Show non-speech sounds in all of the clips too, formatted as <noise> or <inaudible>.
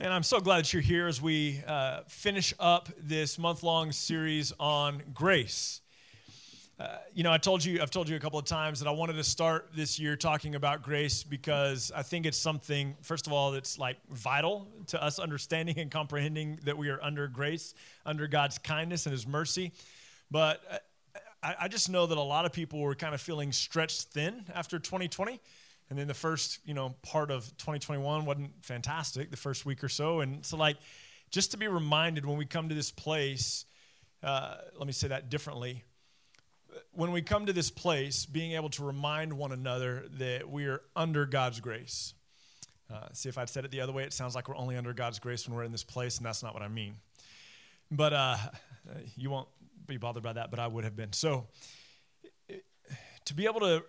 And I'm so glad that you're here as we uh, finish up this month long series on grace. Uh, you know, I told you, I've told you a couple of times that I wanted to start this year talking about grace because I think it's something, first of all, that's like vital to us understanding and comprehending that we are under grace, under God's kindness and His mercy. But uh, I, I just know that a lot of people were kind of feeling stretched thin after 2020 and then the first you know part of 2021 wasn't fantastic the first week or so. And so like just to be reminded when we come to this place uh, let me say that differently. When we come to this place being able to remind one another that we are under god's grace. Uh, see if i'd said it the other way it sounds like we're only under god's grace when we're in this place and that's not what i mean. But uh, you won't be bothered by that but i would have been. So to be able to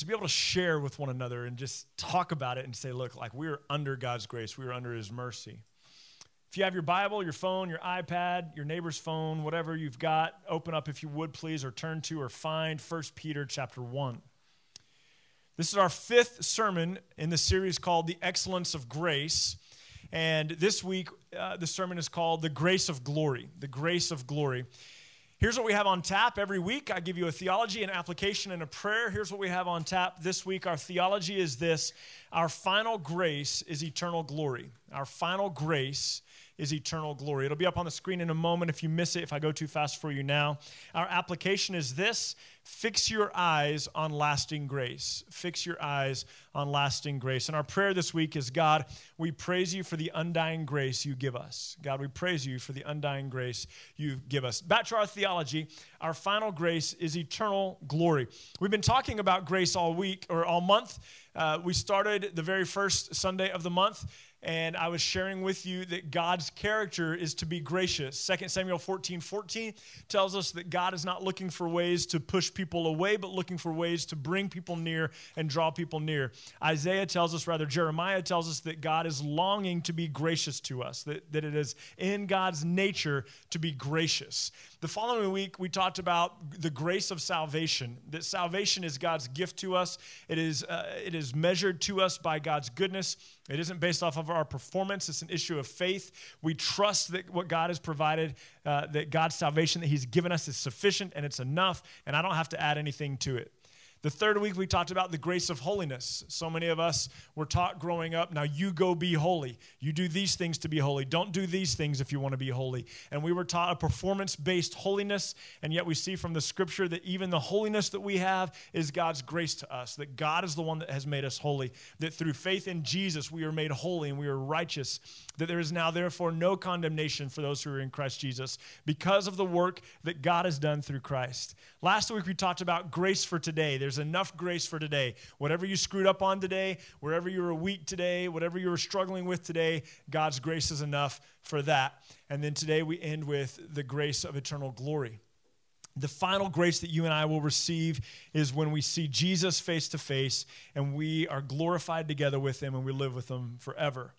to be able to share with one another and just talk about it and say, look, like we're under God's grace, we are under His mercy. If you have your Bible, your phone, your iPad, your neighbor's phone, whatever you've got, open up if you would please, or turn to or find 1 Peter chapter 1. This is our fifth sermon in the series called The Excellence of Grace. And this week, uh, the sermon is called The Grace of Glory. The Grace of Glory. Here's what we have on tap every week. I give you a theology, an application, and a prayer. Here's what we have on tap this week. Our theology is this Our final grace is eternal glory. Our final grace is eternal glory. It'll be up on the screen in a moment if you miss it, if I go too fast for you now. Our application is this fix your eyes on lasting grace. Fix your eyes on lasting grace. And our prayer this week is God, we praise you for the undying grace you give us. God, we praise you for the undying grace you give us. Back to our theology, our final grace is eternal glory. We've been talking about grace all week or all month. Uh, we started the very first Sunday of the month and I was sharing with you that God's character is to be gracious. 2 Samuel 14 14 tells us that God is not looking for ways to push people away, but looking for ways to bring people near and draw people near. Isaiah tells us, rather, Jeremiah tells us that God is longing to be gracious to us, that, that it is in God's nature to be gracious. The following week, we talked about the grace of salvation, that salvation is God's gift to us, it is, uh, it is measured to us by God's goodness. It isn't based off of our performance, it's an issue of faith. We trust that what God has provided, uh, that God's salvation that He's given us is sufficient and it's enough, and I don't have to add anything to it. The third week, we talked about the grace of holiness. So many of us were taught growing up, now you go be holy. You do these things to be holy. Don't do these things if you want to be holy. And we were taught a performance based holiness, and yet we see from the scripture that even the holiness that we have is God's grace to us, that God is the one that has made us holy, that through faith in Jesus we are made holy and we are righteous, that there is now therefore no condemnation for those who are in Christ Jesus because of the work that God has done through Christ. Last week we talked about grace for today. Enough grace for today. Whatever you screwed up on today, wherever you were weak today, whatever you were struggling with today, God's grace is enough for that. And then today we end with the grace of eternal glory. The final grace that you and I will receive is when we see Jesus face to face and we are glorified together with him and we live with him forever.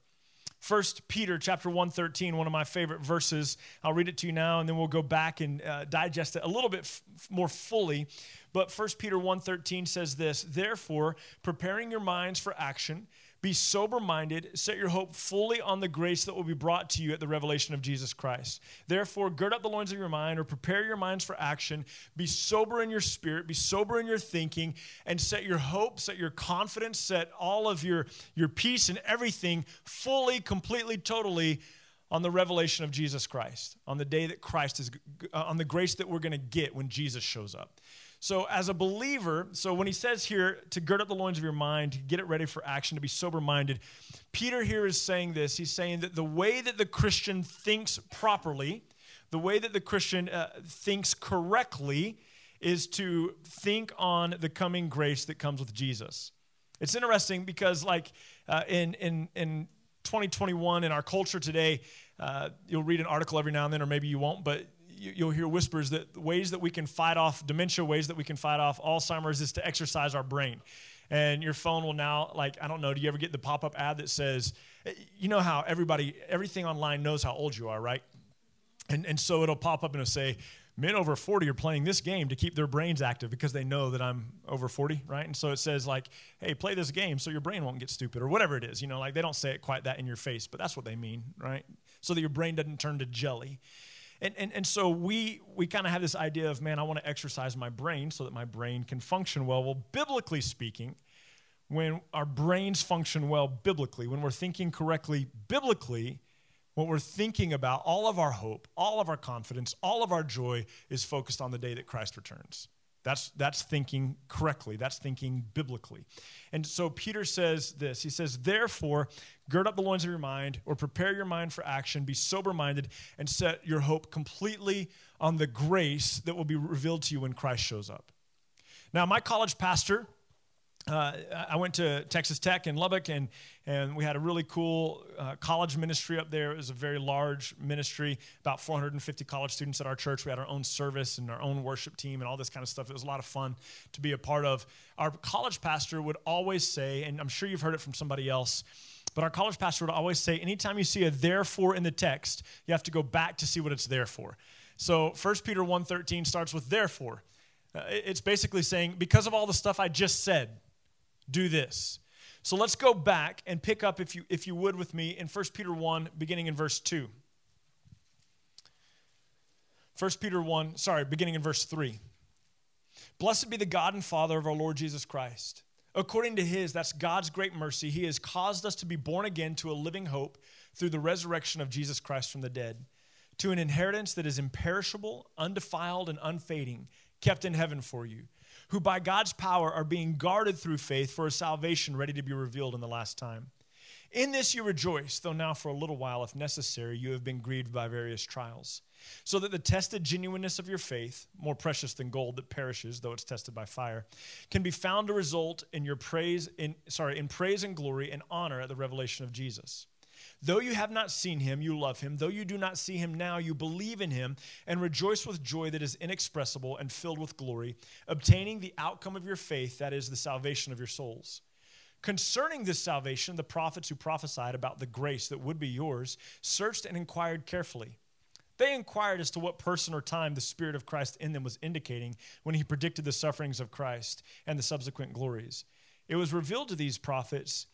First Peter chapter 113, one of my favorite verses. I'll read it to you now and then we'll go back and uh, digest it a little bit f- more fully. But First Peter 113 says this, "Therefore, preparing your minds for action, be sober minded, set your hope fully on the grace that will be brought to you at the revelation of Jesus Christ. Therefore, gird up the loins of your mind or prepare your minds for action. Be sober in your spirit, be sober in your thinking, and set your hope, set your confidence, set all of your, your peace and everything fully, completely, totally on the revelation of Jesus Christ, on the day that Christ is, uh, on the grace that we're going to get when Jesus shows up. So, as a believer, so when he says here to gird up the loins of your mind, to get it ready for action, to be sober minded, Peter here is saying this. He's saying that the way that the Christian thinks properly, the way that the Christian uh, thinks correctly, is to think on the coming grace that comes with Jesus. It's interesting because, like, uh, in, in, in 2021, in our culture today, uh, you'll read an article every now and then, or maybe you won't, but you'll hear whispers that ways that we can fight off dementia, ways that we can fight off Alzheimer's is to exercise our brain. And your phone will now, like, I don't know, do you ever get the pop up ad that says, eh, you know how everybody, everything online knows how old you are, right? And, and so it'll pop up and it'll say, men over 40 are playing this game to keep their brains active because they know that I'm over 40, right? And so it says, like, hey, play this game so your brain won't get stupid or whatever it is. You know, like they don't say it quite that in your face, but that's what they mean, right? So that your brain doesn't turn to jelly. And, and, and so we, we kind of have this idea of, man, I want to exercise my brain so that my brain can function well. Well, biblically speaking, when our brains function well biblically, when we're thinking correctly biblically, what we're thinking about, all of our hope, all of our confidence, all of our joy is focused on the day that Christ returns. That's, that's thinking correctly. That's thinking biblically. And so Peter says this He says, Therefore, gird up the loins of your mind, or prepare your mind for action, be sober minded, and set your hope completely on the grace that will be revealed to you when Christ shows up. Now, my college pastor, uh, I went to Texas Tech in Lubbock, and, and we had a really cool uh, college ministry up there. It was a very large ministry, about 450 college students at our church. We had our own service and our own worship team and all this kind of stuff. It was a lot of fun to be a part of. Our college pastor would always say, and I'm sure you've heard it from somebody else, but our college pastor would always say, anytime you see a therefore in the text, you have to go back to see what it's there for. So 1 Peter 1.13 starts with therefore. Uh, it's basically saying, because of all the stuff I just said, do this. So let's go back and pick up, if you, if you would, with me in 1 Peter 1, beginning in verse 2. 1 Peter 1, sorry, beginning in verse 3. Blessed be the God and Father of our Lord Jesus Christ. According to his, that's God's great mercy, he has caused us to be born again to a living hope through the resurrection of Jesus Christ from the dead, to an inheritance that is imperishable, undefiled, and unfading, kept in heaven for you who by God's power are being guarded through faith for a salvation ready to be revealed in the last time. In this you rejoice, though now for a little while, if necessary, you have been grieved by various trials, so that the tested genuineness of your faith, more precious than gold that perishes, though it's tested by fire, can be found to result in your praise in sorry, in praise and glory and honor at the revelation of Jesus. Though you have not seen him, you love him. Though you do not see him now, you believe in him and rejoice with joy that is inexpressible and filled with glory, obtaining the outcome of your faith, that is, the salvation of your souls. Concerning this salvation, the prophets who prophesied about the grace that would be yours searched and inquired carefully. They inquired as to what person or time the Spirit of Christ in them was indicating when he predicted the sufferings of Christ and the subsequent glories. It was revealed to these prophets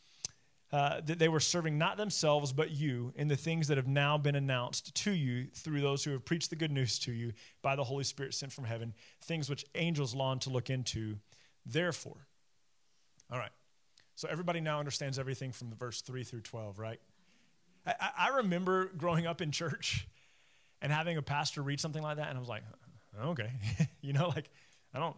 uh, that they were serving not themselves but you in the things that have now been announced to you through those who have preached the good news to you by the Holy Spirit sent from heaven, things which angels long to look into. Therefore, all right. So everybody now understands everything from the verse 3 through 12, right? I, I remember growing up in church and having a pastor read something like that, and I was like, okay, <laughs> you know, like I don't,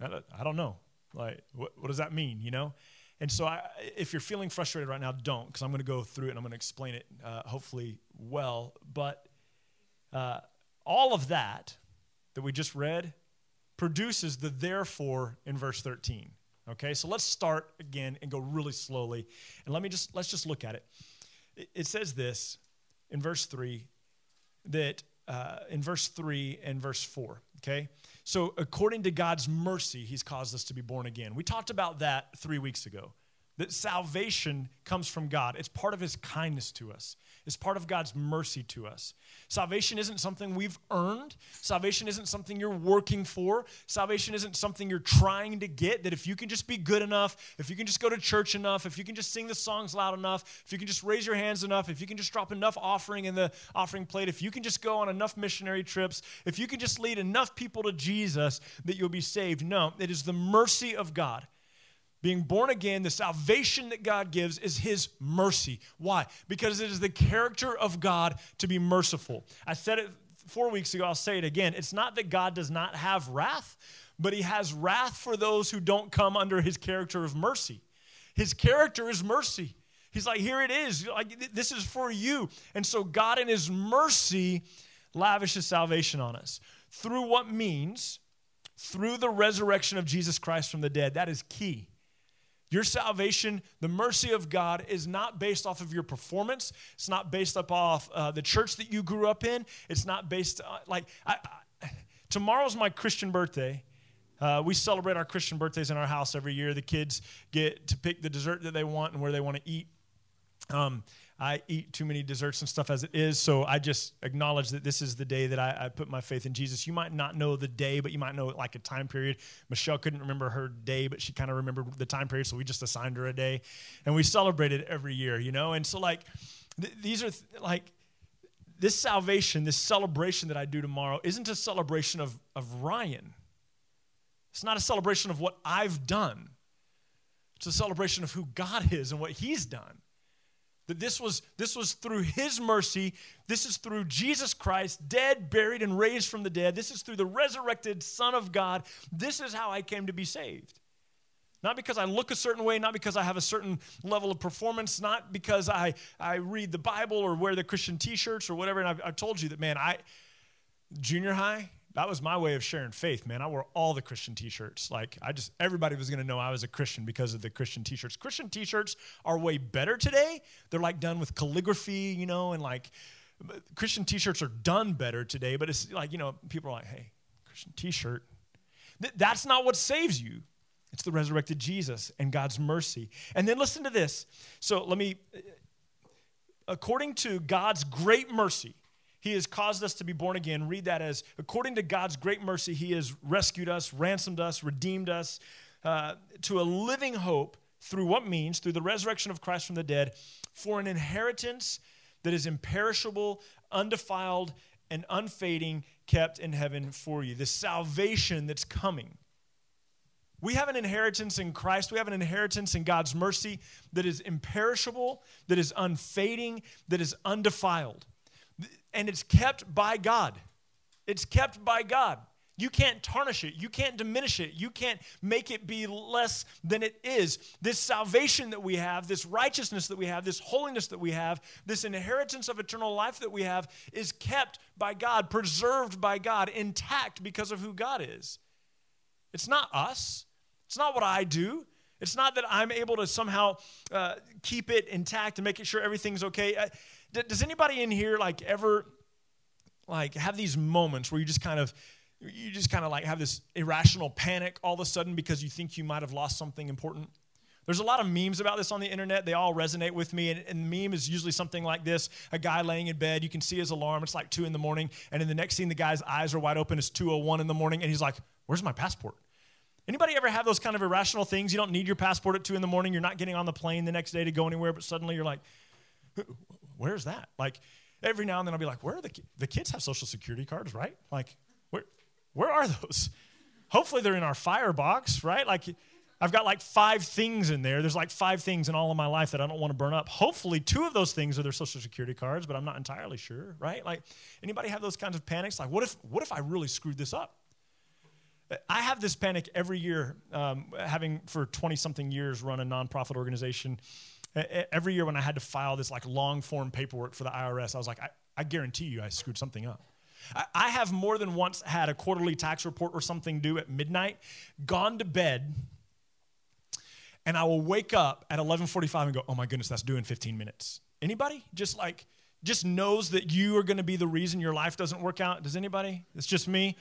I don't know, like what, what does that mean, you know? And so, I, if you're feeling frustrated right now, don't, because I'm going to go through it and I'm going to explain it uh, hopefully well. But uh, all of that that we just read produces the therefore in verse 13. Okay, so let's start again and go really slowly. And let me just, let's just look at it. It, says this in verse 3 that, uh, in verse 3 and verse 4, okay? So, according to God's mercy, He's caused us to be born again. We talked about that three weeks ago. That salvation comes from God. It's part of His kindness to us, it's part of God's mercy to us. Salvation isn't something we've earned, salvation isn't something you're working for, salvation isn't something you're trying to get. That if you can just be good enough, if you can just go to church enough, if you can just sing the songs loud enough, if you can just raise your hands enough, if you can just drop enough offering in the offering plate, if you can just go on enough missionary trips, if you can just lead enough people to Jesus, that you'll be saved. No, it is the mercy of God being born again, the salvation that God gives is His mercy. Why? Because it is the character of God to be merciful. I said it four weeks ago, I'll say it again. It's not that God does not have wrath, but He has wrath for those who don't come under His character of mercy. His character is mercy. He's like, here it is. Like, this is for you. And so God, in His mercy, lavishes salvation on us through what means through the resurrection of Jesus Christ from the dead. That is key. Your salvation, the mercy of God, is not based off of your performance. It's not based up off uh, the church that you grew up in. It's not based on, uh, like, I, I, tomorrow's my Christian birthday. Uh, we celebrate our Christian birthdays in our house every year. The kids get to pick the dessert that they want and where they want to eat. Um, I eat too many desserts and stuff as it is. So I just acknowledge that this is the day that I, I put my faith in Jesus. You might not know the day, but you might know like a time period. Michelle couldn't remember her day, but she kind of remembered the time period. So we just assigned her a day and we celebrate it every year, you know? And so, like, th- these are th- like, this salvation, this celebration that I do tomorrow, isn't a celebration of, of Ryan. It's not a celebration of what I've done. It's a celebration of who God is and what He's done. That this was, this was through His mercy. This is through Jesus Christ, dead, buried, and raised from the dead. This is through the resurrected Son of God. This is how I came to be saved. Not because I look a certain way, not because I have a certain level of performance, not because I, I read the Bible or wear the Christian t shirts or whatever. And I've, I've told you that, man, I, junior high, that was my way of sharing faith, man. I wore all the Christian t-shirts. Like I just everybody was going to know I was a Christian because of the Christian t-shirts. Christian t-shirts are way better today. They're like done with calligraphy, you know, and like Christian t-shirts are done better today, but it's like, you know, people are like, "Hey, Christian t-shirt." Th- that's not what saves you. It's the resurrected Jesus and God's mercy. And then listen to this. So let me according to God's great mercy, he has caused us to be born again. Read that as according to God's great mercy, He has rescued us, ransomed us, redeemed us uh, to a living hope through what means? Through the resurrection of Christ from the dead, for an inheritance that is imperishable, undefiled, and unfading, kept in heaven for you. The salvation that's coming. We have an inheritance in Christ. We have an inheritance in God's mercy that is imperishable, that is unfading, that is undefiled and it's kept by God. It's kept by God. You can't tarnish it. You can't diminish it. You can't make it be less than it is. This salvation that we have, this righteousness that we have, this holiness that we have, this inheritance of eternal life that we have is kept by God, preserved by God, intact because of who God is. It's not us, it's not what I do. It's not that I'm able to somehow uh, keep it intact and making sure everything's okay. Uh, does anybody in here like ever like have these moments where you just kind of you just kind of like have this irrational panic all of a sudden because you think you might have lost something important? There's a lot of memes about this on the internet. They all resonate with me. And, and the meme is usually something like this a guy laying in bed. You can see his alarm. It's like 2 in the morning. And in the next scene, the guy's eyes are wide open. It's 2.01 in the morning. And he's like, Where's my passport? Anybody ever have those kind of irrational things? You don't need your passport at 2 in the morning. You're not getting on the plane the next day to go anywhere. But suddenly you're like, where's that? Like every now and then I'll be like, where are the the kids have social security cards, right? Like where where are those? Hopefully they're in our firebox, right? Like I've got like five things in there. There's like five things in all of my life that I don't want to burn up. Hopefully, two of those things are their social security cards, but I'm not entirely sure, right? Like, anybody have those kinds of panics? Like, what if, what if I really screwed this up? I have this panic every year, um, having for 20 something years run a nonprofit organization every year when I had to file this like long form paperwork for the IRS, I was like, I, I guarantee you I screwed something up. I, I have more than once had a quarterly tax report or something due at midnight, gone to bed, and I will wake up at 11:45 and go, "Oh my goodness, that's due in 15 minutes." Anybody? Just like just knows that you are going to be the reason your life doesn't work out. Does anybody? It's just me.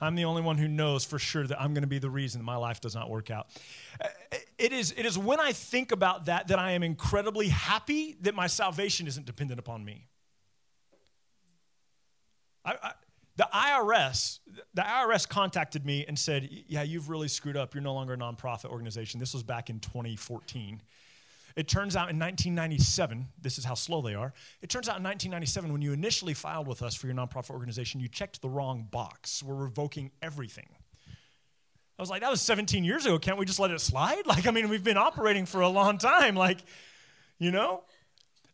I'm the only one who knows for sure that I'm going to be the reason my life does not work out. Uh, it is, it is when I think about that that I am incredibly happy that my salvation isn't dependent upon me. I, I, the IRS, the IRS contacted me and said, "Yeah, you've really screwed up. You're no longer a nonprofit organization." This was back in 2014. It turns out in 1997, this is how slow they are. It turns out in 1997, when you initially filed with us for your nonprofit organization, you checked the wrong box. We're revoking everything. I was like, that was 17 years ago. Can't we just let it slide? <laughs> Like, I mean, we've been operating for a long time. Like, you know?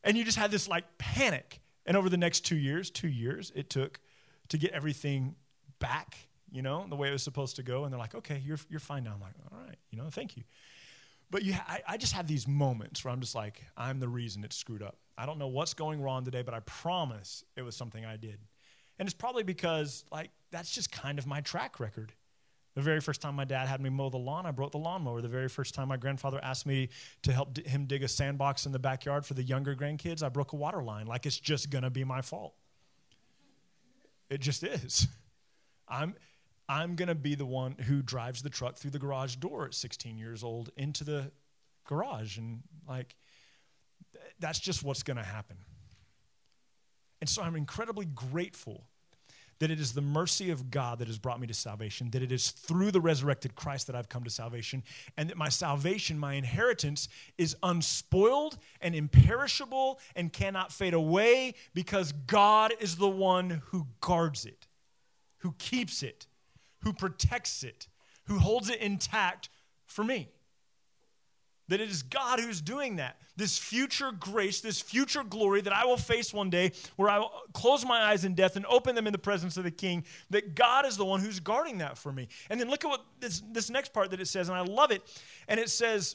And you just had this like panic. And over the next two years, two years it took to get everything back, you know, the way it was supposed to go. And they're like, okay, you're, you're fine now. I'm like, all right, you know, thank you. But you, I, I just have these moments where I'm just like, I'm the reason it's screwed up. I don't know what's going wrong today, but I promise it was something I did. And it's probably because, like, that's just kind of my track record. The very first time my dad had me mow the lawn, I broke the lawnmower. The very first time my grandfather asked me to help d- him dig a sandbox in the backyard for the younger grandkids, I broke a water line. Like it's just gonna be my fault. It just is. I'm I'm going to be the one who drives the truck through the garage door at 16 years old into the garage. And like, that's just what's going to happen. And so I'm incredibly grateful that it is the mercy of God that has brought me to salvation, that it is through the resurrected Christ that I've come to salvation, and that my salvation, my inheritance, is unspoiled and imperishable and cannot fade away because God is the one who guards it, who keeps it, who protects it, who holds it intact for me. That it is God who's doing that. This future grace, this future glory that I will face one day, where I will close my eyes in death and open them in the presence of the King, that God is the one who's guarding that for me. And then look at what this, this next part that it says, and I love it. And it says,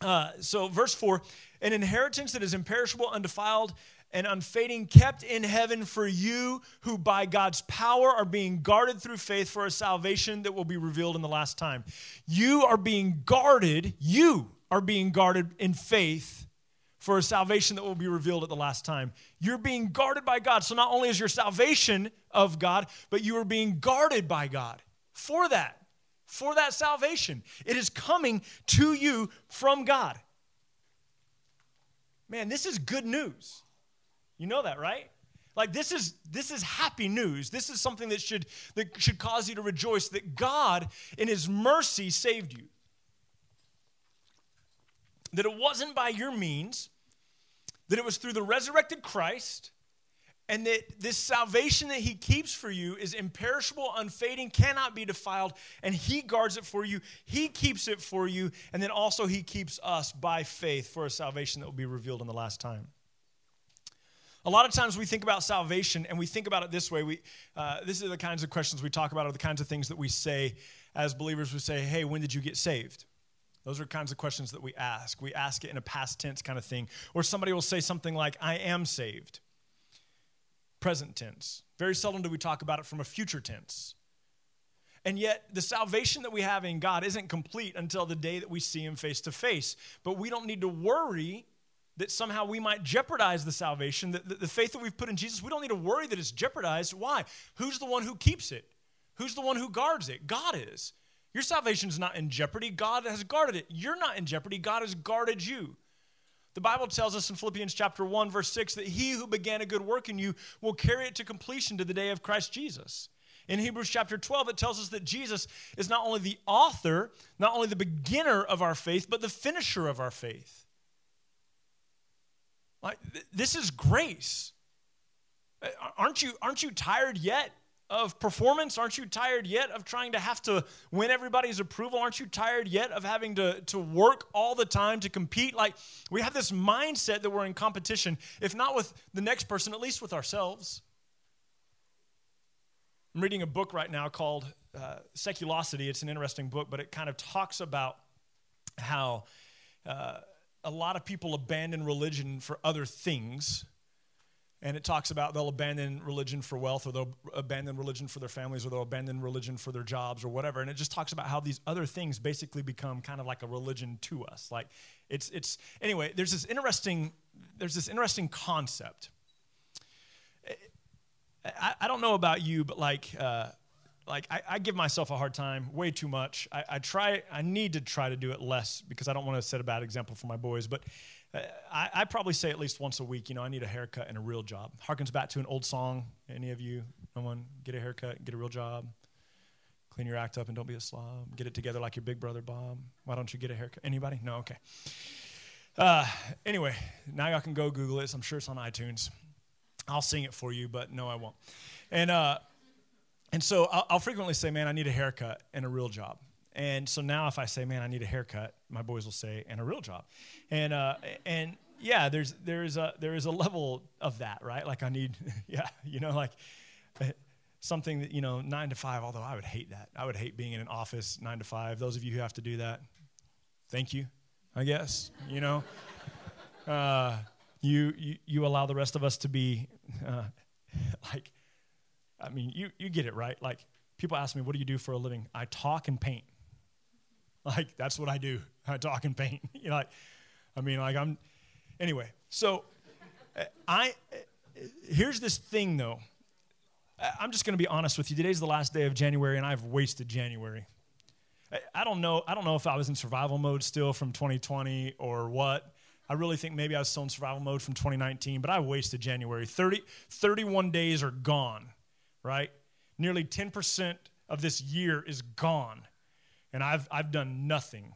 uh, so verse 4 an inheritance that is imperishable, undefiled, and unfading, kept in heaven for you who by God's power are being guarded through faith for a salvation that will be revealed in the last time. You are being guarded, you are being guarded in faith for a salvation that will be revealed at the last time. You're being guarded by God. So not only is your salvation of God, but you are being guarded by God for that, for that salvation. It is coming to you from God. Man, this is good news. You know that, right? Like this is this is happy news. This is something that should that should cause you to rejoice that God in his mercy saved you that it wasn't by your means, that it was through the resurrected Christ, and that this salvation that he keeps for you is imperishable, unfading, cannot be defiled, and he guards it for you. He keeps it for you, and then also he keeps us by faith for a salvation that will be revealed in the last time. A lot of times we think about salvation and we think about it this way. We, uh, this are the kinds of questions we talk about, or the kinds of things that we say as believers. We say, Hey, when did you get saved? Those are kinds of questions that we ask. We ask it in a past tense kind of thing. Or somebody will say something like, I am saved. Present tense. Very seldom do we talk about it from a future tense. And yet, the salvation that we have in God isn't complete until the day that we see Him face to face. But we don't need to worry that somehow we might jeopardize the salvation, the, the, the faith that we've put in Jesus. We don't need to worry that it's jeopardized. Why? Who's the one who keeps it? Who's the one who guards it? God is. Your salvation is not in jeopardy. God has guarded it. You're not in jeopardy. God has guarded you. The Bible tells us in Philippians chapter 1 verse 6 that he who began a good work in you will carry it to completion to the day of Christ Jesus. In Hebrews chapter 12 it tells us that Jesus is not only the author, not only the beginner of our faith, but the finisher of our faith. Like this is grace. Aren't you aren't you tired yet of performance? Aren't you tired yet of trying to have to win everybody's approval? Aren't you tired yet of having to, to work all the time to compete? Like, we have this mindset that we're in competition, if not with the next person, at least with ourselves. I'm reading a book right now called uh, Seculosity. It's an interesting book, but it kind of talks about how uh, a lot of people abandon religion for other things and it talks about they'll abandon religion for wealth, or they'll abandon religion for their families, or they'll abandon religion for their jobs, or whatever. And it just talks about how these other things basically become kind of like a religion to us. Like it's it's anyway. There's this interesting there's this interesting concept. I, I don't know about you, but like. Uh, like I, I, give myself a hard time way too much. I, I, try. I need to try to do it less because I don't want to set a bad example for my boys. But I, I, probably say at least once a week, you know, I need a haircut and a real job. Harkens back to an old song. Any of you, no one, get a haircut, get a real job, clean your act up, and don't be a slob. Get it together like your big brother Bob. Why don't you get a haircut? Anybody? No, okay. Uh, anyway, now y'all can go Google it. I'm sure it's on iTunes. I'll sing it for you, but no, I won't. And uh, and so I'll, I'll frequently say, man, I need a haircut and a real job. And so now if I say, man, I need a haircut, my boys will say, and a real job. And, uh, and yeah, there's, there's, a, there is a level of that, right? Like I need, <laughs> yeah, you know, like uh, something that, you know, nine to five, although I would hate that. I would hate being in an office nine to five. Those of you who have to do that, thank you, I guess, you know. <laughs> Uh, you, you, you allow the rest of us to be uh, <laughs> like, I mean, you, you get it, right? Like, people ask me, what do you do for a living? I talk and paint. <laughs> Like that's what I do. I talk and paint. <laughs> you know, like, I mean, like I'm. Anyway, so uh, I uh, here's this thing though. I'm just going to be honest with you. Today's the last day of January, and I've wasted January. I don't know. I don't know if I was in survival mode still from 2020 or what. I really think maybe I was still in survival mode from 2019, but I wasted January. 30, 31 days are gone, right? Nearly 10% of this year is gone. And I've, I've done nothing.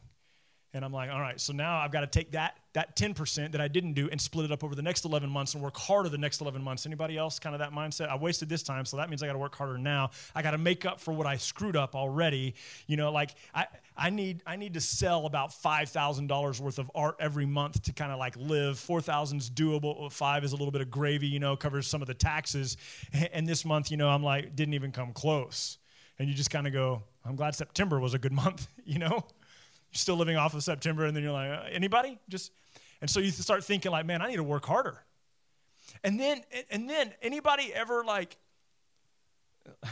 And I'm like, all right, so now I've got to take that that 10% that I didn't do and split it up over the next 11 months and work harder the next 11 months. Anybody else kind of that mindset? I wasted this time, so that means I got to work harder now. I got to make up for what I screwed up already. You know, like I, I need I need to sell about $5,000 worth of art every month to kind of like live. 4,000 is doable. 5 is a little bit of gravy, you know, covers some of the taxes. And this month, you know, I'm like didn't even come close. And you just kind of go, I'm glad September was a good month, <laughs> you know? Still living off of September, and then you're like, uh, anybody? Just and so you start thinking like, man, I need to work harder. And then and then anybody ever like <laughs>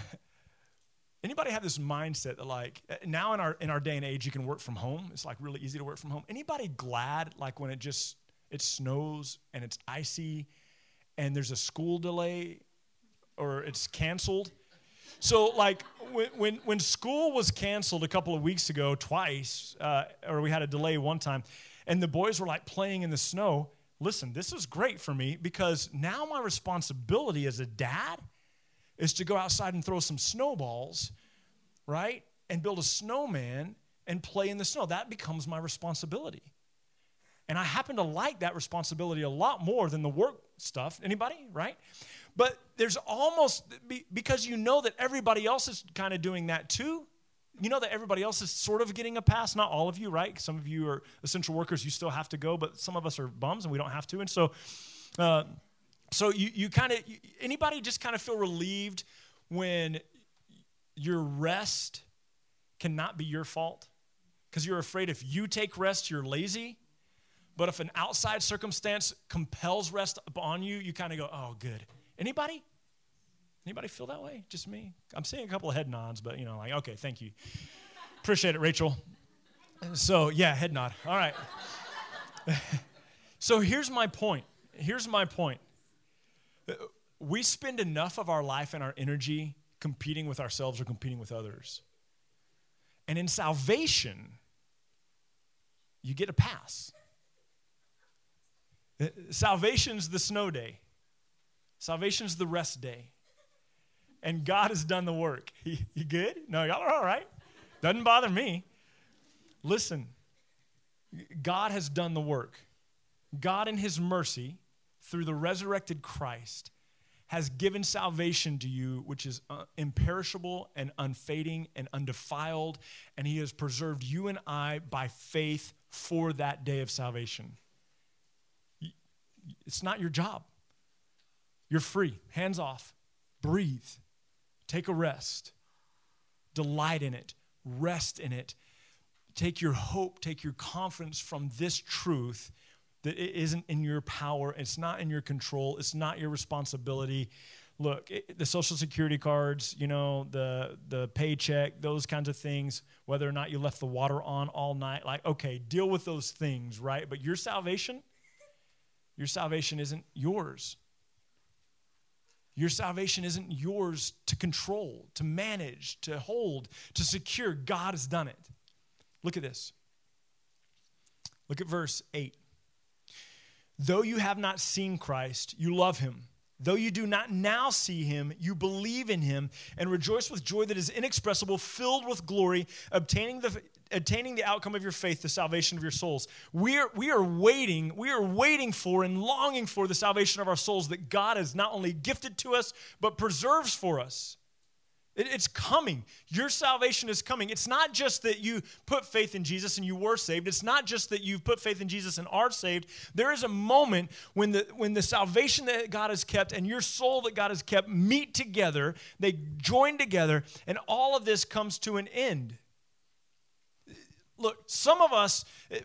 anybody have this mindset that like now in our in our day and age you can work from home. It's like really easy to work from home. Anybody glad like when it just it snows and it's icy and there's a school delay or it's canceled? So, like, when, when, school was canceled a couple of weeks ago, twice, uh, or we had a delay one time, and the boys were like playing in the snow. Listen, this is great for me because now my responsibility as a dad is to go outside and throw some snowballs, right? And build a snowman and play in the snow. That becomes my responsibility. And I happen to like that responsibility a lot more than the work stuff. Anybody, right? But there's almost because you know that everybody else is kind of doing that too. You know that everybody else is sort of getting a pass. Not all of you, right? Some of you are essential workers. You still have to go, but some of us are bums and we don't have to. And so, uh, so you you kind of anybody just kind of feel relieved when your rest cannot be your fault because you're afraid if you take rest, you're lazy. But if an outside circumstance compels rest upon you, you kind of go, "Oh, good." Anybody? Anybody feel that way? Just me? I'm seeing a couple of head nods, but you know, like, okay, thank you. Appreciate it, Rachel. So, yeah, head nod. All right. <laughs> so, here's my point. Here's my point. We spend enough of our life and our energy competing with ourselves or competing with others. And in salvation, you get a pass. Salvation's the snow day. Salvation's the rest day. And God has done the work. You, <laughs> you good? No, y'all are all right. Doesn't bother me. Listen, God has done the work. God, in His mercy, through the resurrected Christ, has given salvation to you, which is uh, imperishable and unfading and undefiled, and He has preserved you and I by faith for that day of salvation. It's not your job. You're free, hands off. Breathe. Take a rest. Delight in it. Rest in it. Take your hope, take your confidence from this truth that it isn't in your power, it's not in your control, it's not your responsibility. Look, it, the social security cards, you know, the the paycheck, those kinds of things, whether or not you left the water on all night, like okay, deal with those things, right? But your salvation, your salvation isn't yours. Your salvation isn't yours to control, to manage, to hold, to secure. God has done it. Look at this. Look at verse 8. Though you have not seen Christ, you love him. Though you do not now see him, you believe in him and rejoice with joy that is inexpressible, filled with glory, obtaining the attaining the outcome of your faith, the salvation of your souls. We are, we are waiting, we are waiting for and longing for the salvation of our souls that God has not only gifted to us, but preserves for us. It, it's coming. Your salvation is coming. It's not just that you put faith in Jesus and you were saved. It's not just that you've put faith in Jesus and are saved. There is a moment when the, when the salvation that God has kept and your soul that God has kept meet together, they join together, and all of this comes to an end. Look, some of us, eh,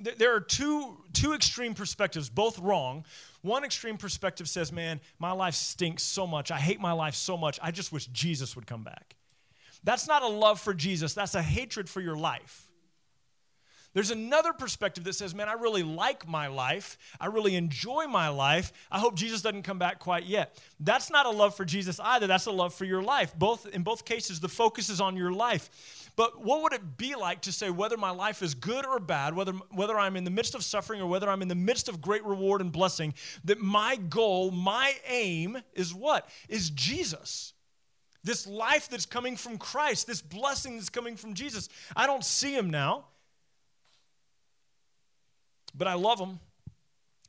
there are two, two extreme perspectives, both wrong. One extreme perspective says, Man, my life stinks so much. I hate my life so much. I just wish Jesus would come back. That's not a love for Jesus, that's a hatred for your life. There's another perspective that says, man, I really like my life. I really enjoy my life. I hope Jesus doesn't come back quite yet. That's not a love for Jesus either. That's a love for your life. Both in both cases, the focus is on your life. But what would it be like to say whether my life is good or bad, whether, whether I'm in the midst of suffering or whether I'm in the midst of great reward and blessing, that my goal, my aim is what? Is Jesus. This life that's coming from Christ, this blessing that's coming from Jesus. I don't see him now but I love him.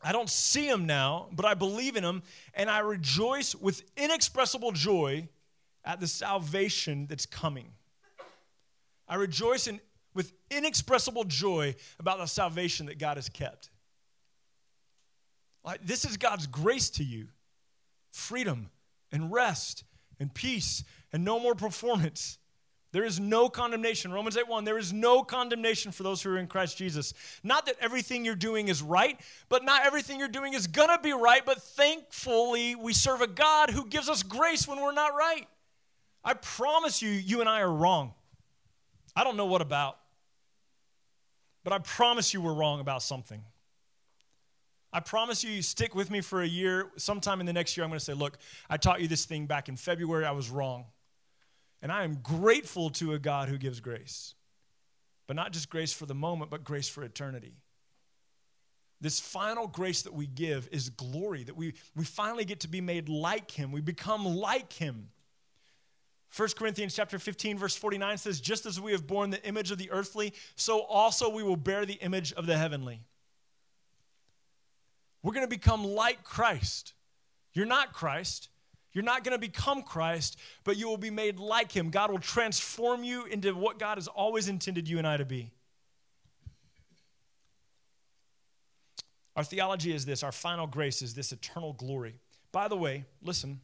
I don't see him now, but I believe in him, and I rejoice with inexpressible joy at the salvation that's coming. I rejoice in, with inexpressible joy about the salvation that God has kept. Like, this is God's grace to you freedom and rest and peace and no more performance. There is no condemnation. Romans 8 1, there is no condemnation for those who are in Christ Jesus. Not that everything you're doing is right, but not everything you're doing is going to be right. But thankfully, we serve a God who gives us grace when we're not right. I promise you, you and I are wrong. I don't know what about, but I promise you we're wrong about something. I promise you, you stick with me for a year. Sometime in the next year, I'm going to say, Look, I taught you this thing back in February. I was wrong. And I am grateful to a God who gives grace. But not just grace for the moment, but grace for eternity. This final grace that we give is glory, that we, we finally get to be made like him. We become like him. 1 Corinthians chapter 15 verse 49 says just as we have borne the image of the earthly so also we will bear the image of the heavenly. We're going to become like Christ. You're not Christ. You're not going to become Christ, but you will be made like him. God will transform you into what God has always intended you and I to be. Our theology is this our final grace is this eternal glory. By the way, listen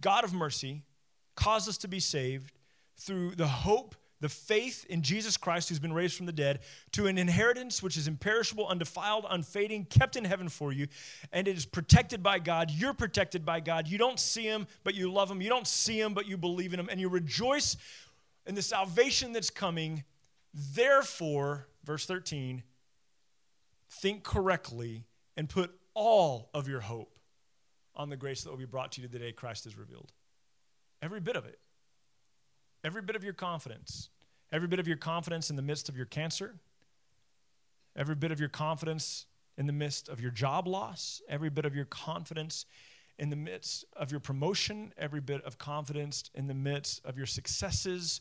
God of mercy caused us to be saved through the hope the faith in Jesus Christ, who's been raised from the dead, to an inheritance which is imperishable, undefiled, unfading, kept in heaven for you, and it is protected by God. You're protected by God. You don't see Him, but you love Him. You don't see Him, but you believe in Him, and you rejoice in the salvation that's coming. Therefore, verse 13, think correctly and put all of your hope on the grace that will be brought to you the day Christ is revealed. Every bit of it. Every bit of your confidence. Every bit of your confidence in the midst of your cancer. Every bit of your confidence in the midst of your job loss. Every bit of your confidence in the midst of your promotion. Every bit of confidence in the midst of your successes.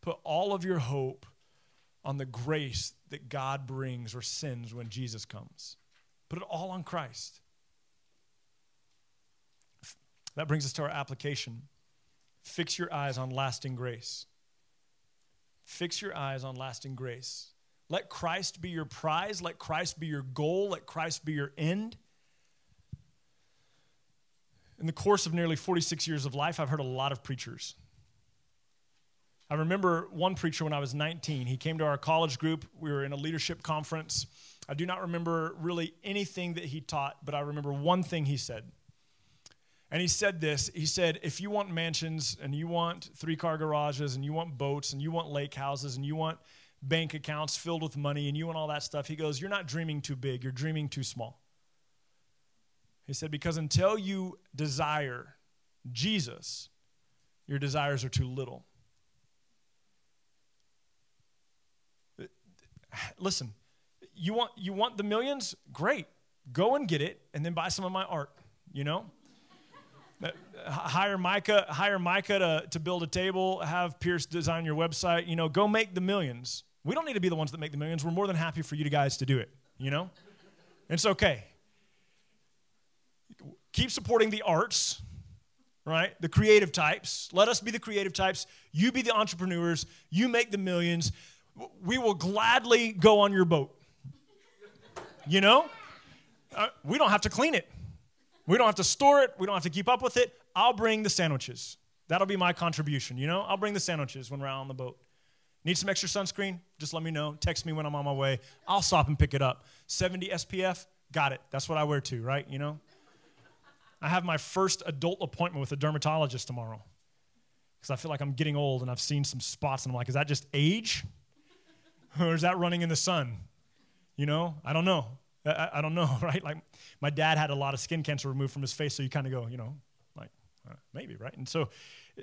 Put all of your hope on the grace that God brings or sends when Jesus comes. Put it all on Christ. That brings us to our application. Fix your eyes on lasting grace. Fix your eyes on lasting grace. Let Christ be your prize. Let Christ be your goal. Let Christ be your end. In the course of nearly 46 years of life, I've heard a lot of preachers. I remember one preacher when I was 19. He came to our college group. We were in a leadership conference. I do not remember really anything that he taught, but I remember one thing he said. And he said this He said, if you want mansions and you want three car garages and you want boats and you want lake houses and you want bank accounts filled with money and you want all that stuff, he goes, You're not dreaming too big, you're dreaming too small. He said, Because until you desire Jesus, your desires are too little. Listen, you want, you want the millions? Great. Go and get it and then buy some of my art, you know? Hire Micah, hire Micah to, to build a table, have Pierce design your website, you know, go make the millions. We don't need to be the ones that make the millions. We're more than happy for you guys to do it, you know? It's okay. Keep supporting the arts, right? The creative types. Let us be the creative types. You be the entrepreneurs. You make the millions. We will gladly go on your boat. You know? Uh, we don't have to clean it. We don't have to store it. We don't have to keep up with it. I'll bring the sandwiches. That'll be my contribution, you know? I'll bring the sandwiches when we're out on the boat. Need some extra sunscreen? Just let me know. Text me when I'm on my way. I'll stop and pick it up. 70 SPF? Got it. That's what I wear too, right? You know? I have my first adult appointment with a dermatologist tomorrow because I feel like I'm getting old and I've seen some spots and I'm like, is that just age? <laughs> Or is that running in the sun? You know, I don't know. I, I don't know, <laughs> right? Like my dad had a lot of skin cancer removed from his face, so you kind of go, you know, like uh, maybe, right? And so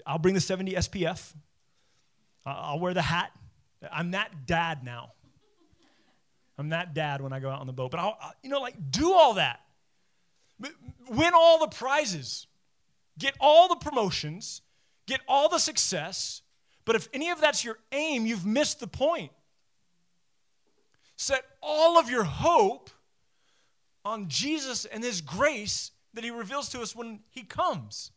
I'll bring the 70 SPF. I'll wear the hat. I'm that dad now. I'm that dad when I go out on the boat. But I'll, you know, like do all that. Win all the prizes. Get all the promotions. Get all the success. But if any of that's your aim, you've missed the point. Set all of your hope on Jesus and His grace that He reveals to us when He comes.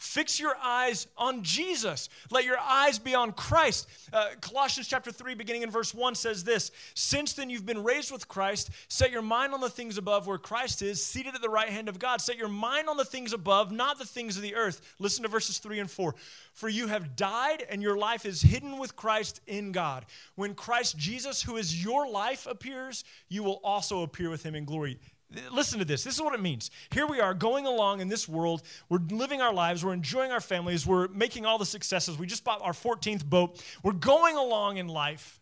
Fix your eyes on Jesus. Let your eyes be on Christ. Uh, Colossians chapter 3, beginning in verse 1, says this Since then you've been raised with Christ, set your mind on the things above where Christ is, seated at the right hand of God. Set your mind on the things above, not the things of the earth. Listen to verses 3 and 4. For you have died, and your life is hidden with Christ in God. When Christ Jesus, who is your life, appears, you will also appear with him in glory. Listen to this. This is what it means. Here we are going along in this world. We're living our lives. We're enjoying our families. We're making all the successes. We just bought our 14th boat. We're going along in life.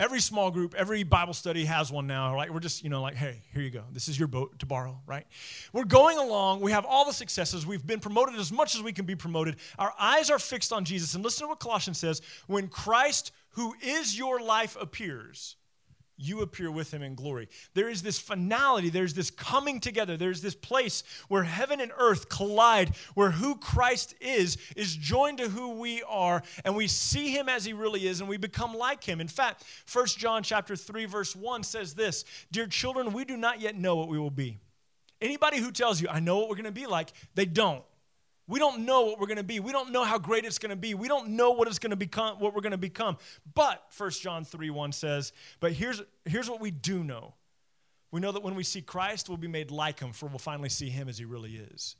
Every small group, every Bible study has one now. Right? We're just, you know, like, hey, here you go. This is your boat to borrow, right? We're going along. We have all the successes. We've been promoted as much as we can be promoted. Our eyes are fixed on Jesus. And listen to what Colossians says when Christ, who is your life, appears you appear with him in glory. There is this finality, there's this coming together, there's this place where heaven and earth collide, where who Christ is is joined to who we are, and we see him as he really is, and we become like him. In fact, 1 John chapter 3, verse 1 says this: Dear children, we do not yet know what we will be. Anybody who tells you, I know what we're gonna be like, they don't. We don't know what we're going to be. We don't know how great it's going to be. We don't know what it's going to become, what we're going to become. But 1 John 3 1 says, But here's, here's what we do know. We know that when we see Christ, we'll be made like him, for we'll finally see him as he really is.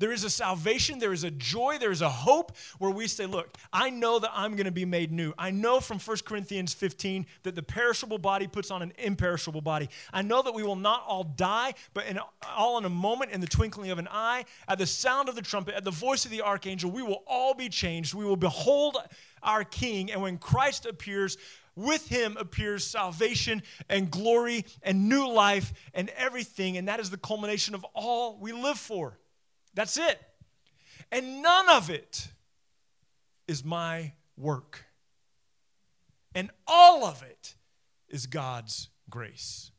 There is a salvation, there is a joy, there is a hope where we say, Look, I know that I'm going to be made new. I know from 1 Corinthians 15 that the perishable body puts on an imperishable body. I know that we will not all die, but in, all in a moment, in the twinkling of an eye, at the sound of the trumpet, at the voice of the archangel, we will all be changed. We will behold our King. And when Christ appears, with him appears salvation and glory and new life and everything. And that is the culmination of all we live for. That's it. And none of it is my work. And all of it is God's grace.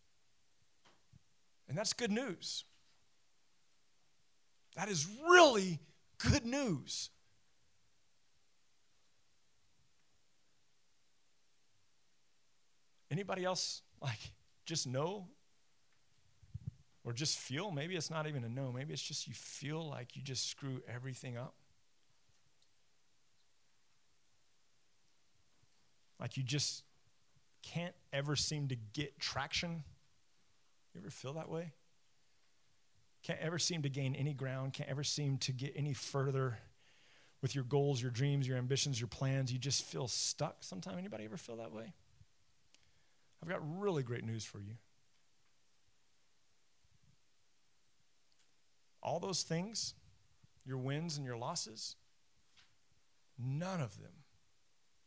And that's good news. That is really good news. Anybody else like just know or just feel maybe it's not even a no maybe it's just you feel like you just screw everything up. Like you just can't ever seem to get traction. You ever feel that way? Can't ever seem to gain any ground can't ever seem to get any further with your goals your dreams your ambitions your plans. You just feel stuck sometime. Anybody ever feel that way? I've got really great news for you all those things, your wins and your losses, none of them,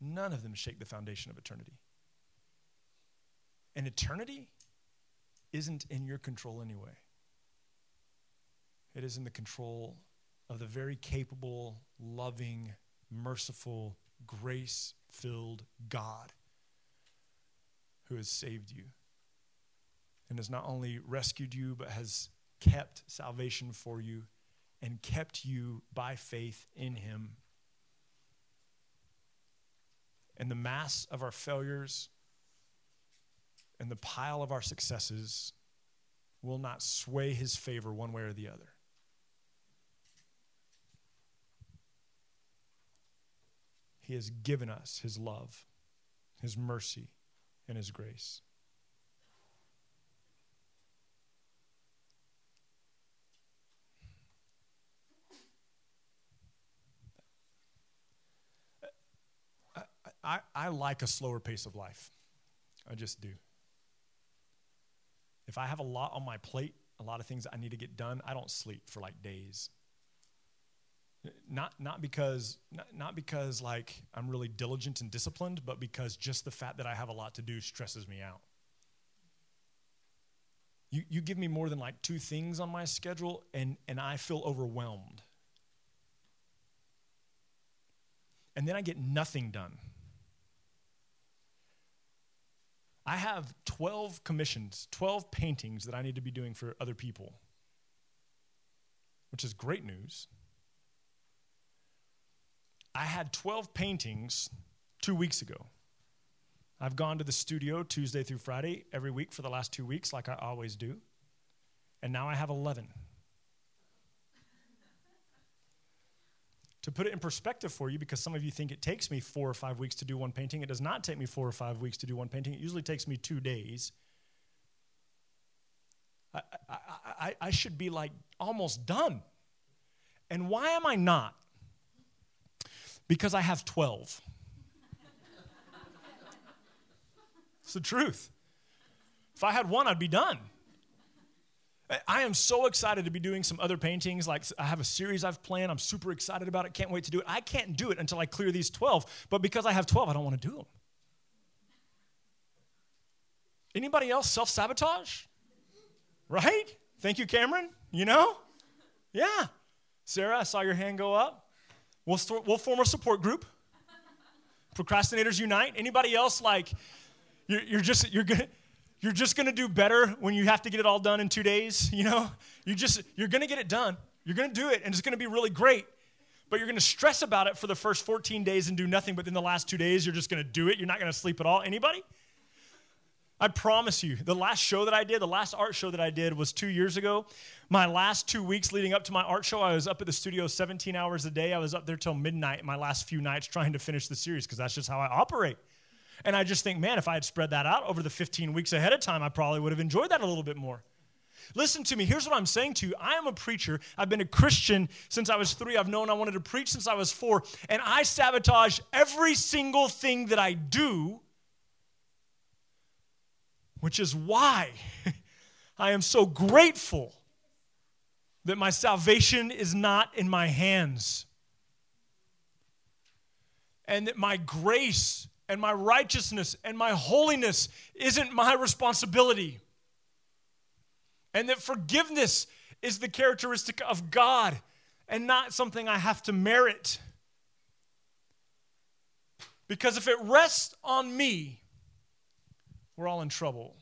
none of them shake the foundation of eternity. And eternity isn't in your control anyway. It is in the control of the very capable, loving, merciful, grace filled God who has saved you and has not only rescued you, but has kept salvation for you and kept you by faith in him. And the mass of our failures and the pile of our successes will not sway his favor one way or the other. He has given us his love, his mercy, and his grace. I, like a slower pace of life. I just do. If I have a lot on my plate, a lot of things I need to get done, I don't sleep for like days. Not, not because not, not because like I'm really diligent and disciplined, but because just the fact that I have a lot to do stresses me out. You, you give me more than like two things on my schedule, and, and I feel overwhelmed. And then I get nothing done. I have 12 commissions, 12 paintings that I need to be doing for other people, which is great news. I had 12 paintings two weeks ago. I've gone to the studio Tuesday through Friday every week for the last two weeks, like I always do. And now I have 11. To put it in perspective for you, because some of you think it takes me four or five weeks to do one painting, it does not take me four or five weeks to do one painting. It usually takes me two days. I, I, I, I should be like almost done. And why am I not? Because I have 12. It's the truth. If I had one, I'd be done. I am so excited to be doing some other paintings. Like, I have a series I've planned. I'm super excited about it. Can't wait to do it. I can't do it until I clear these 12. But because I have 12, I don't want to do them. Anybody else self sabotage? Right? Thank you, Cameron. You know? Yeah. Sarah, I saw your hand go up. We'll, st- we'll form a support group. Procrastinators unite. Anybody else like you're, you're just you're gonna you're just gonna do better when you have to get it all done in two days. <laughs> You know, you just you're gonna get it done. You're gonna do it, and it's gonna be really great. But you're gonna stress about it for the first 14 days and do nothing. But in the last two days, you're just gonna do it. You're not gonna sleep at all. Anybody? I promise you, the last show that I did, the last art show that I did was two years ago. My last two weeks leading up to my art show, I was up at the studio 17 hours a day. I was up there till midnight my last few nights trying to finish the series because that's just how I operate. And I just think, man, if I had spread that out over the 15 weeks ahead of time, I probably would have enjoyed that a little bit more. Listen to me. Here's what I'm saying to you. I am a preacher. I've been a Christian since I was three. I've known I wanted to preach since I was four. And I sabotage every single thing that I do, which is why <laughs> I am so grateful that my salvation is not in my hands and that my grace and my righteousness and my holiness isn't my responsibility. And that forgiveness is the characteristic of God and not something I have to merit. Because if it rests on me, we're all in trouble.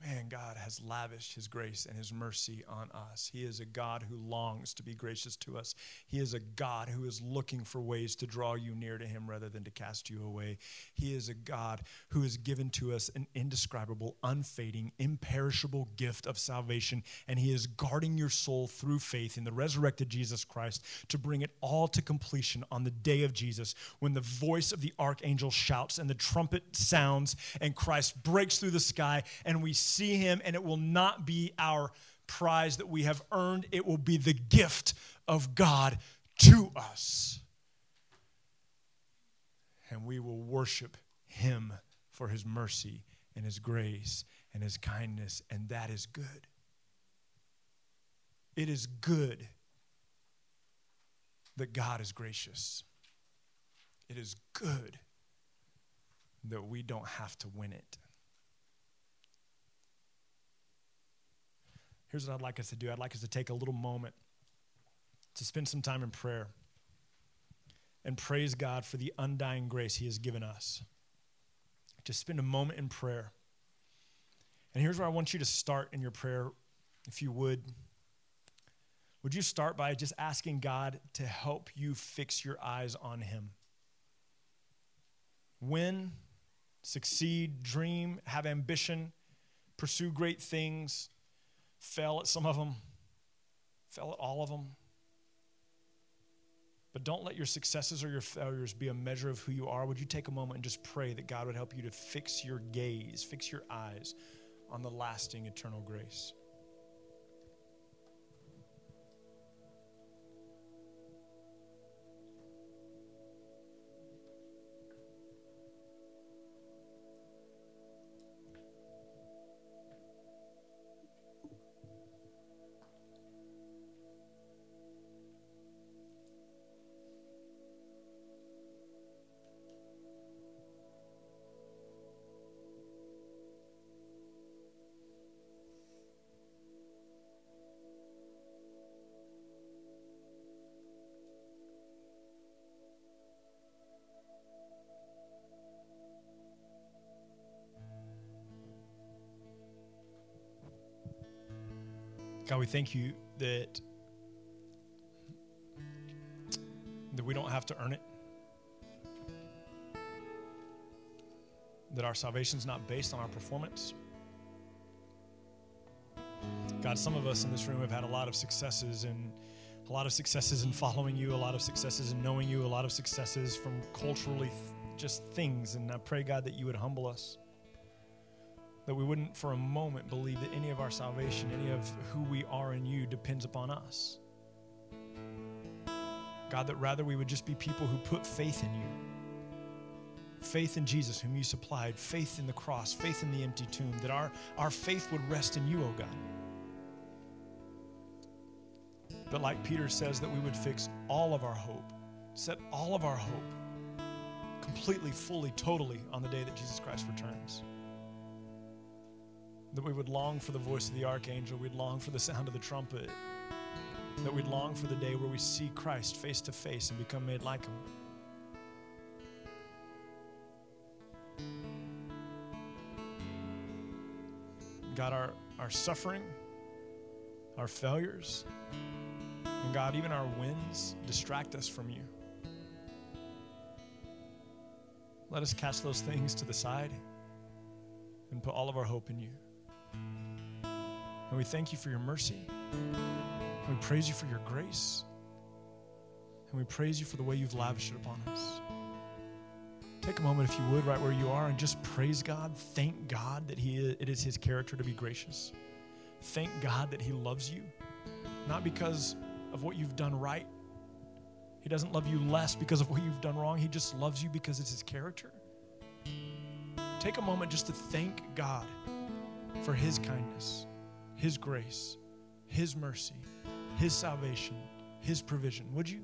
Man, God has lavished his grace and his mercy on us. He is a God who longs to be gracious to us. He is a God who is looking for ways to draw you near to him rather than to cast you away. He is a God who has given to us an indescribable, unfading, imperishable gift of salvation, and he is guarding your soul through faith in the resurrected Jesus Christ to bring it all to completion on the day of Jesus when the voice of the archangel shouts and the trumpet sounds and Christ breaks through the sky and we see him, and it will not be our prize that we have earned, it will be the gift of God to us. And we will worship him for his mercy and his grace and his kindness, and that is good. It is good that God is gracious. It is good that we don't have to win it. Here's what I'd like us to do I'd like us to take a little moment to spend some time in prayer and praise God for the undying grace He has given us. Just spend a moment in prayer. And here's where I want you to start in your prayer, if you would. Would you start by just asking God to help you fix your eyes on Him? Win, succeed, dream, have ambition, pursue great things Fail at some of them, fail at all of them. But don't let your successes or your failures be a measure of who you are. Would you take a moment and just pray that God would help you to fix your gaze, fix your eyes on the lasting eternal grace? God, we thank you that that we don't have to earn it. That our salvation is not based on our performance. God, some of us in this room have had a lot of successes and a lot of successes in following you, a lot of successes in knowing you, a lot of successes from culturally th- just things. And I pray, God, that you would humble us. That we wouldn't for a moment believe that any of our salvation, any of who we are in you, depends upon us. God, that rather we would just be people who put faith in you. Faith in Jesus, whom you supplied, faith in the cross, faith in the empty tomb, that our, our faith would rest in you, O oh God. But like Peter says, that we would fix all of our hope, set all of our hope completely, fully, totally on the day that Jesus Christ returns. That we would long for the voice of the archangel, we'd long for the sound of the trumpet, that we'd long for the day where we see Christ face to face and become made like him. God, our, our suffering, our failures, and God, even our wins distract us from you. Let us cast those things to the side and put all of our hope in you. And we thank you for your mercy. And we praise you for your grace. And we praise you for the way you've lavished it upon us. Take a moment, if you would, right where you are, and just praise God. Thank God that he, it is His character to be gracious. Thank God that He loves you, not because of what you've done right. He doesn't love you less because of what you've done wrong. He just loves you because it's His character. Take a moment just to thank God for His kindness, His grace, His mercy, His salvation, His provision. Would you?